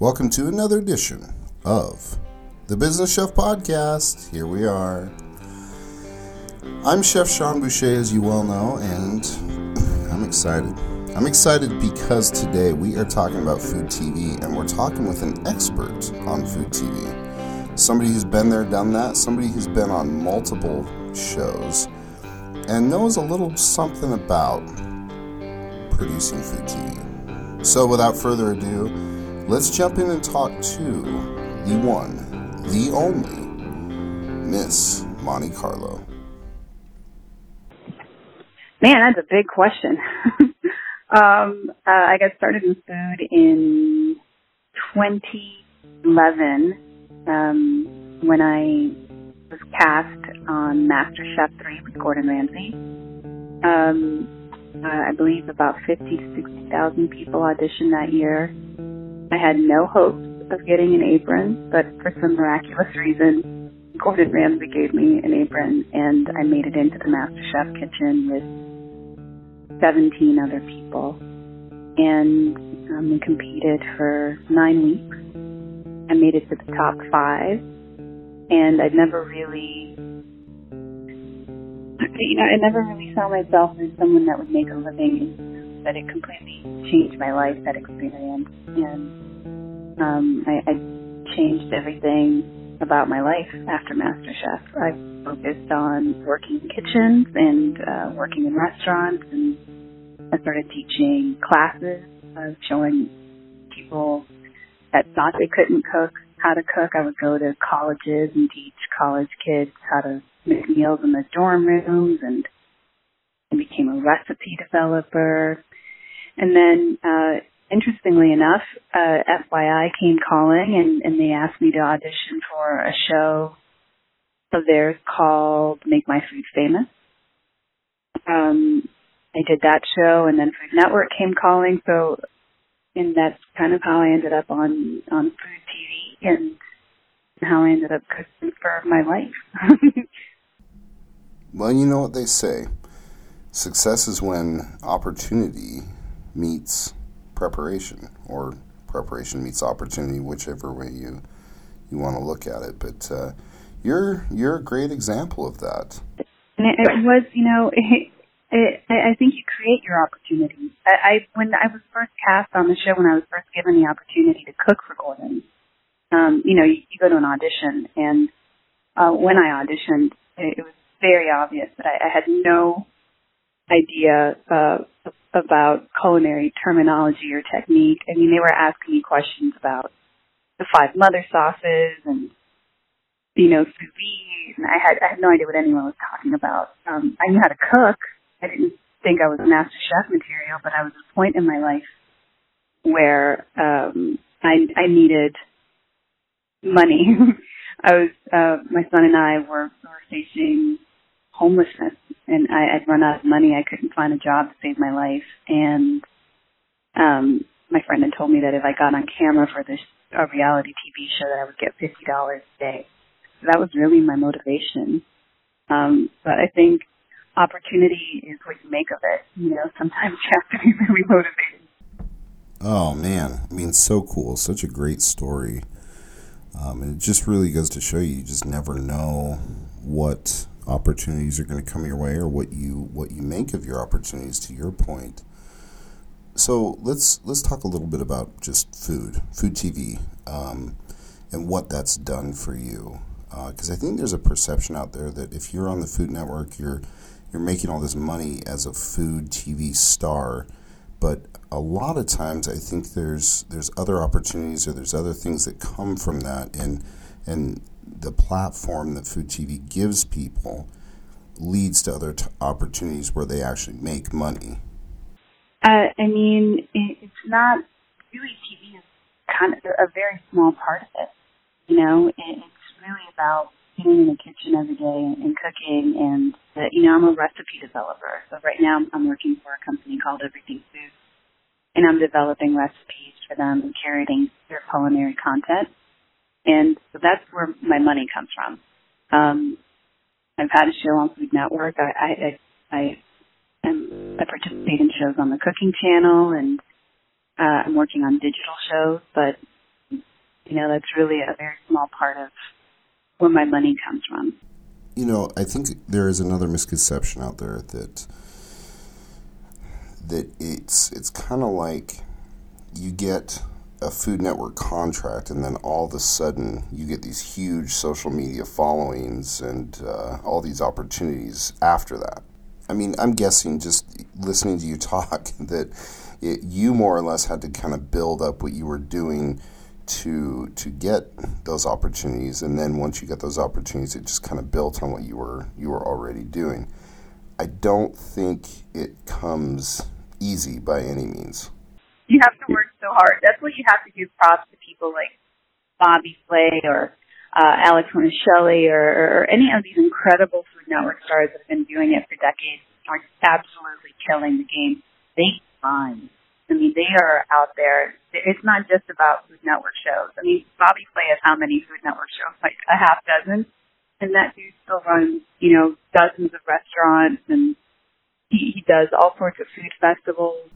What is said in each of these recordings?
Welcome to another edition of the Business Chef Podcast. Here we are. I'm Chef Sean Boucher, as you well know, and I'm excited. I'm excited because today we are talking about food TV and we're talking with an expert on food TV. Somebody who's been there, done that, somebody who's been on multiple shows and knows a little something about producing food TV. So, without further ado, let's jump in and talk to the one, the only, Miss Monti Carlo. Man, that's a big question. um, uh, I got started in food in 2011 um, when I was cast on Master Chef 3 with Gordon Ramsay. Um, uh, I believe about 50 to 60,000 people auditioned that year. I had no hopes of getting an apron, but for some miraculous reason, Gordon Ramsay gave me an apron and I made it into the Master Chef kitchen with 17 other people. And um, we competed for nine weeks. I made it to the top five. And I'd never really, you know, I never really saw myself as someone that would make a living. But it completely changed my life, that experience. And um, I, I changed everything about my life after Master Chef. I focused on working in kitchens and uh, working in restaurants and I started teaching classes, uh, showing people that thought they couldn't cook how to cook. I would go to colleges and teach college kids how to make meals in the dorm rooms and I became a recipe developer. And then, uh, interestingly enough, uh, FYI came calling and, and they asked me to audition for a show of theirs called Make My Food Famous. Um, I did that show, and then Food Network came calling. So, and that's kind of how I ended up on on food TV, and how I ended up cooking for my life. well, you know what they say: success is when opportunity meets preparation, or preparation meets opportunity, whichever way you you want to look at it. But uh, you're you're a great example of that. And it, it was, you know. It, it, I think you create your opportunities. I, I when I was first cast on the show, when I was first given the opportunity to cook for Gordon, um, you know, you, you go to an audition, and uh, when I auditioned, it, it was very obvious that I, I had no idea uh, about culinary terminology or technique. I mean, they were asking me questions about the five mother sauces and you know sous vide, and I had I had no idea what anyone was talking about. Um, I knew how to cook I didn't think I was master chef material, but I was at a point in my life where um I I needed money. I was uh my son and I were were facing homelessness and I, I'd run out of money. I couldn't find a job to save my life and um my friend had told me that if I got on camera for this a reality TV show that I would get fifty dollars a day. So that was really my motivation. Um but I think opportunity is what you make of it. You know, sometimes you have to be really motivated. Oh man, I mean, so cool, such a great story. Um, and it just really goes to show you, you just never know what opportunities are going to come your way or what you what you make of your opportunities. To your point, so let's let's talk a little bit about just food, food TV, um, and what that's done for you. Because uh, I think there's a perception out there that if you're on the Food Network, you're you're making all this money as a food TV star, but a lot of times I think there's there's other opportunities or there's other things that come from that, and and the platform that food TV gives people leads to other t- opportunities where they actually make money. Uh, I mean, it's not really TV is kind of a very small part of it. You know, it's really about being in the kitchen every day and cooking and you know I'm a recipe developer. So right now I'm working for a company called Everything Food, and I'm developing recipes for them and curating their culinary content. And so that's where my money comes from. Um, I've had a show on Food Network. I I I, I, am, I participate in shows on the Cooking Channel, and uh, I'm working on digital shows. But you know that's really a very small part of where my money comes from. You know, I think there is another misconception out there that that it's it's kind of like you get a Food Network contract, and then all of a sudden you get these huge social media followings and uh, all these opportunities after that. I mean, I'm guessing just listening to you talk that it, you more or less had to kind of build up what you were doing to to get those opportunities, and then once you get those opportunities, it just kind of built on what you were you were already doing. I don't think it comes easy by any means. You have to work so hard. That's what you have to give props to people like Bobby Flay or uh, Alex Guarnaschelli or, or any of these incredible Food Network stars that have been doing it for decades are absolutely killing the game. They find. I mean, they are out there. It's not just about Food Network shows. I mean, Bobby Flay has how many Food Network shows? Like a half dozen. And that dude still runs, you know, dozens of restaurants and he, he does all sorts of food festivals.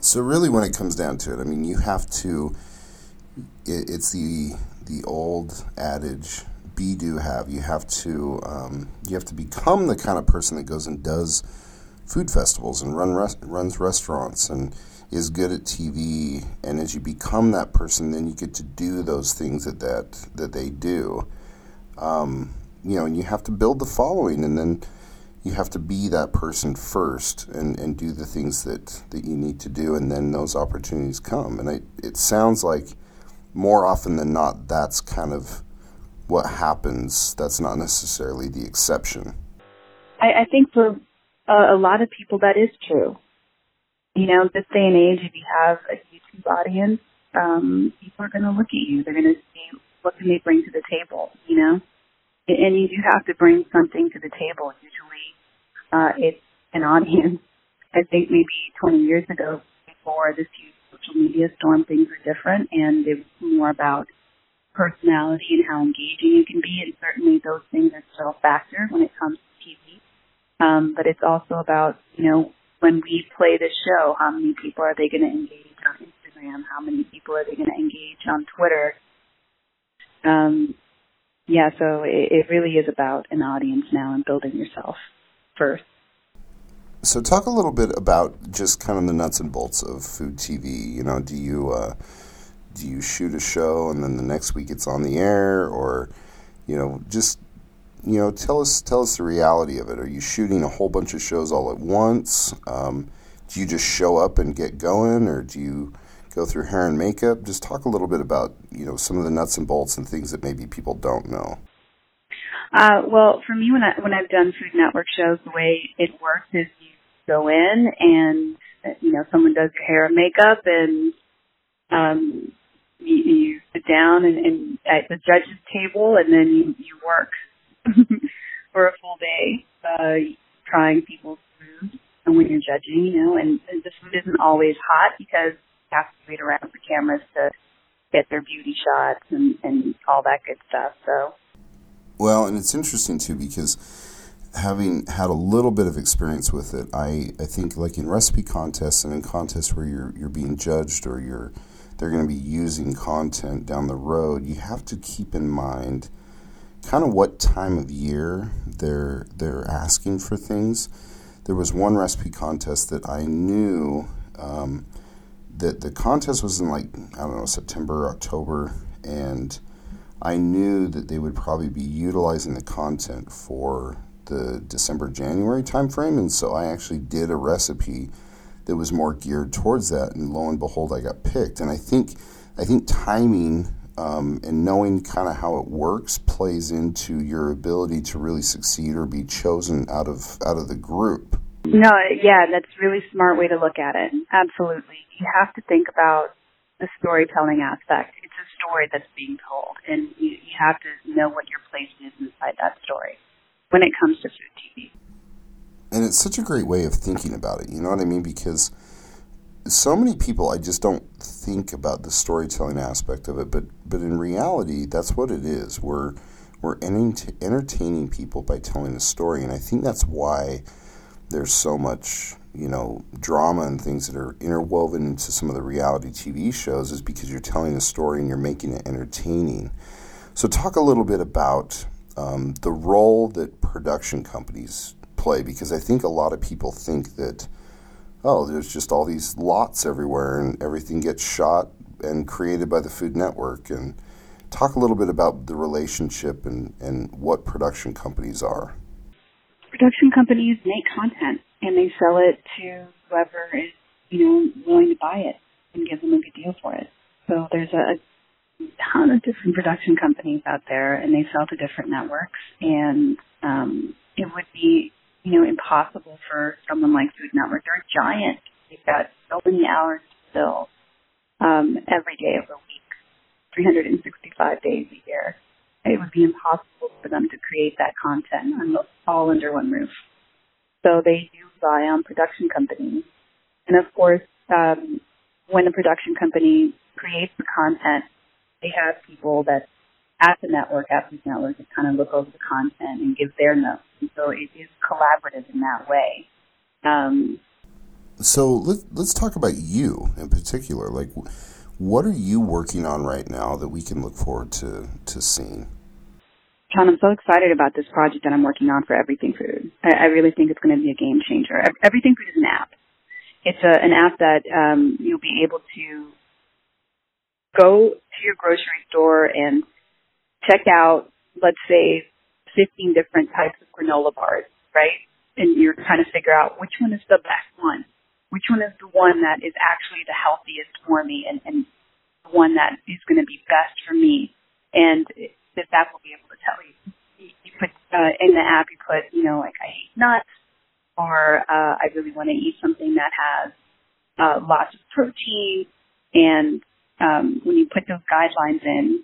So really, when it comes down to it, I mean, you have to. It, it's the the old adage: be, do, have. You have to um, you have to become the kind of person that goes and does food festivals and run res- runs restaurants and is good at TV. And as you become that person, then you get to do those things that that that they do. Um, you know, and you have to build the following, and then you have to be that person first and, and do the things that, that you need to do, and then those opportunities come. And it, it sounds like more often than not, that's kind of what happens. That's not necessarily the exception. I, I think for a, a lot of people, that is true. You know, this day and age, if you have a YouTube audience, um, people are going to look at you. They're going to see what can they bring to the table, you know? And you do have to bring something to the table. Usually uh, it's an audience. I think maybe 20 years ago, before this huge social media storm, things were different, and it was more about personality and how engaging you can be, and certainly those things are still a factor when it comes to TV. Um, but it's also about, you know, when we play the show, how many people are they going to engage on Instagram? How many people are they going to engage on Twitter? Um, yeah, so it, it really is about an audience now and building yourself first. So, talk a little bit about just kind of the nuts and bolts of food TV. You know, do you uh, do you shoot a show and then the next week it's on the air, or you know, just you know, tell us tell us the reality of it. Are you shooting a whole bunch of shows all at once? Um, do you just show up and get going, or do you go through hair and makeup? Just talk a little bit about you know some of the nuts and bolts and things that maybe people don't know. Uh, well, for me, when I when I've done Food Network shows, the way it works is you go in and you know someone does your hair and makeup, and um, you, you sit down and, and at the judges table, and then you, you work for a full day uh, trying people's food. And when you're judging, you know, and the food isn't always hot because wait around for cameras to get their beauty shots and and all that good stuff. So well, and it's interesting too because having had a little bit of experience with it, I, I think like in recipe contests and in contests where you're you're being judged or you're they're going to be using content down the road, you have to keep in mind kind of what time of year they're they're asking for things. There was one recipe contest that I knew um, that the contest was in like I don't know September October and I knew that they would probably be utilizing the content for the December January timeframe, and so I actually did a recipe that was more geared towards that, and lo and behold, I got picked. And I think I think timing um, and knowing kind of how it works plays into your ability to really succeed or be chosen out of out of the group. No, yeah, that's a really smart way to look at it. Absolutely, you have to think about the storytelling aspect. It's a story that's being told, and you, you have to know what your place is inside that story when it comes to food TV. And it's such a great way of thinking about it. You know what I mean? Because so many people, I just don't think about the storytelling aspect of it. But but in reality, that's what it is. We're we're entertaining people by telling a story, and I think that's why there's so much you know drama and things that are interwoven into some of the reality TV shows is because you're telling a story and you're making it entertaining. So talk a little bit about um, the role that production companies play because I think a lot of people think that oh there's just all these lots everywhere and everything gets shot and created by the Food Network and talk a little bit about the relationship and, and what production companies are. Production companies make content and they sell it to whoever is, you know, willing to buy it and give them a good deal for it. So there's a, ton of different production companies out there and they sell to different networks and um, it would be, you know, impossible for someone like Food Network. They're a giant. They've got so many hours to fill um, every day of the week, 365 days a year. It would be impossible for them to create that content all under one roof. So they do rely on production companies. And of course, um, when a production company creates the content, they have people that at the network, at the network, that kind of look over the content and give their notes. And so it is collaborative in that way. Um, so let, let's talk about you in particular. Like, what are you working on right now that we can look forward to, to seeing? John, I'm so excited about this project that I'm working on for Everything Food. I, I really think it's going to be a game changer. Everything Food is an app. It's a, an app that um, you'll be able to go to your grocery store and check out, let's say, 15 different types of granola bars, right? And you're trying to figure out which one is the best one. Which one is the one that is actually the healthiest for me and, and one that is going to be best for me. And this app will be able to tell you. You, put uh, in the app, you put, you know, like I hate nuts, or uh, I really want to eat something that has uh, lots of protein, and um, when you put those guidelines in,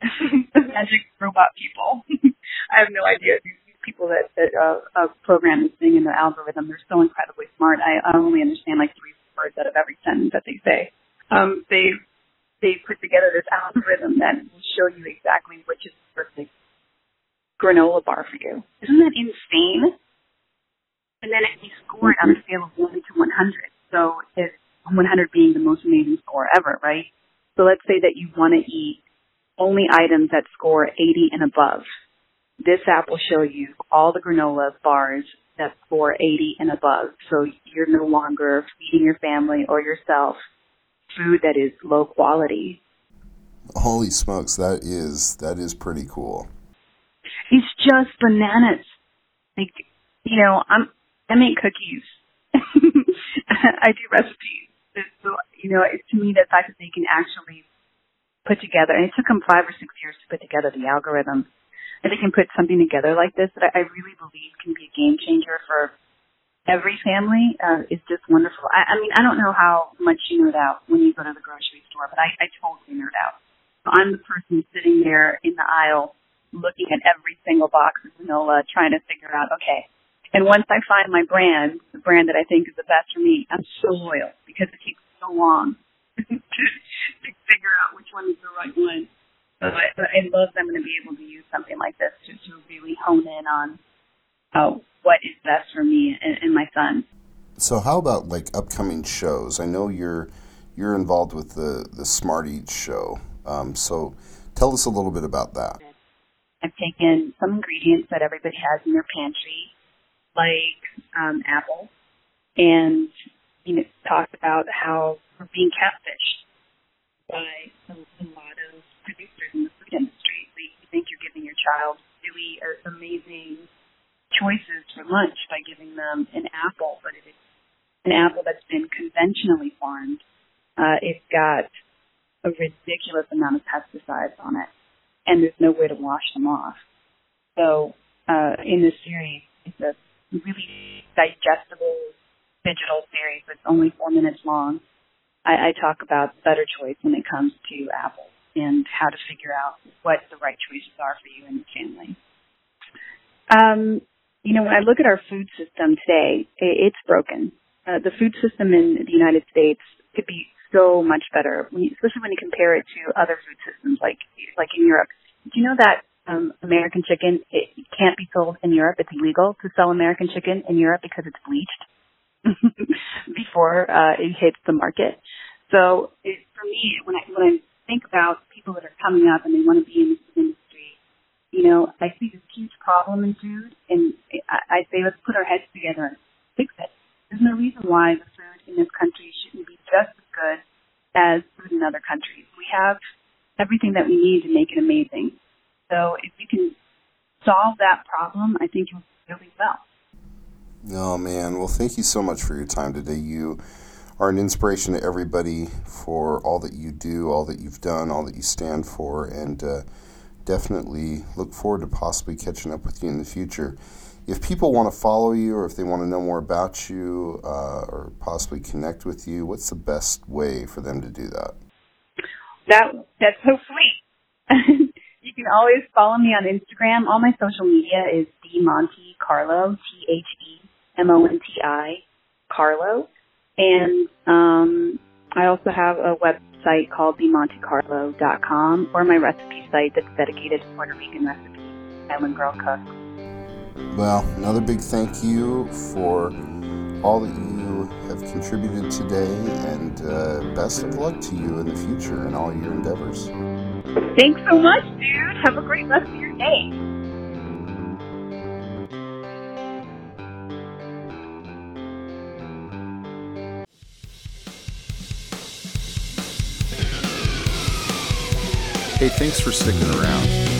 the magic robot people. I have no idea. These people that, that uh, uh, program this thing in the algorithm, they're so incredibly smart. I, I only understand like three words out of every sentence that they say. Um, they they put together this algorithm that will show you exactly which is the perfect granola bar for you. Isn't that insane? And then it, you score it on a mm-hmm. scale of 1 to 100. So it's 100 being the most amazing score ever, right? So let's say that you want to eat only items that score 80 and above. This app will show you all the granola bars that score 80 and above. So you're no longer feeding your family or yourself food that is low quality. Holy smokes, that is that is pretty cool. It's just bananas. Like you know, I'm I make cookies. I do recipes so you know, it, to me, the fact that they can actually put together, and it took them five or six years to put together the algorithm, and they can put something together like this that I, I really believe can be a game changer for every family uh, is just wonderful. I, I mean, I don't know how much you nerd out when you go to the grocery store, but I, I totally nerd out. So I'm the person sitting there in the aisle looking at every single box of granola, trying to figure out, okay, and once I find my brand, the brand that I think is the best for me, I'm so loyal because it takes so long to, figure out which one is the right one. So I, I love them to be able to use something like this to, to really hone in on uh, what is best for me and, and my son. So how about like upcoming shows? I know you're you're involved with the the Smart Eats show. Um, so tell us a little bit about that. I've taken some ingredients that everybody has in their pantry like um, Apple, and you know, talked about how we're being catfished by a, a lot of producers in the food industry. You think you're giving your child really amazing choices for lunch by giving them an apple, but it is an apple that's been conventionally farmed. Uh, it's got a ridiculous amount of pesticides on it, and there's no way to wash them off. So uh, in this series, it's a really digestible digital series that's only four minutes long. I, I talk about better choice when it comes to apples. and how to figure out what the right choices are for you and your family. Um, you know, when I look at our food system today, it's broken. Uh, the food system in the United States could be so much better, especially when you compare it to other food systems like like in Europe. Do you know that um, American chicken it can't be sold in Europe? It's illegal to sell American chicken in Europe because it's bleached before uh, it hits the market. So it, for me, when I when I think about people that are coming up and they want to be in this industry, you know, I see this huge problem in food, and I, I say let's put our heads together and fix it. There's no reason why the food in this country shouldn't be just as good as food in other countries. We have everything that we need to make it amazing. So if you can solve that problem, I think you'll do really well. Oh man, well thank you so much for your time today. You are an inspiration to everybody for all that you do, all that you've done, all that you stand for, and uh, definitely look forward to possibly catching up with you in the future. If people want to follow you or if they want to know more about you uh, or possibly connect with you, what's the best way for them to do that? That that's so sweet. you can always follow me on Instagram. All my social media is D Monti Carlo, T H E M O N T I Carlo. And um, I also have a website called themonticarlo.com or my recipe site that's dedicated to Puerto Rican recipes, Island Girl Cook. Well, another big thank you for all that you have contributed today, and uh, best of luck to you in the future and all your endeavors. Thanks so much, dude. Have a great rest of your day. Hey, thanks for sticking around.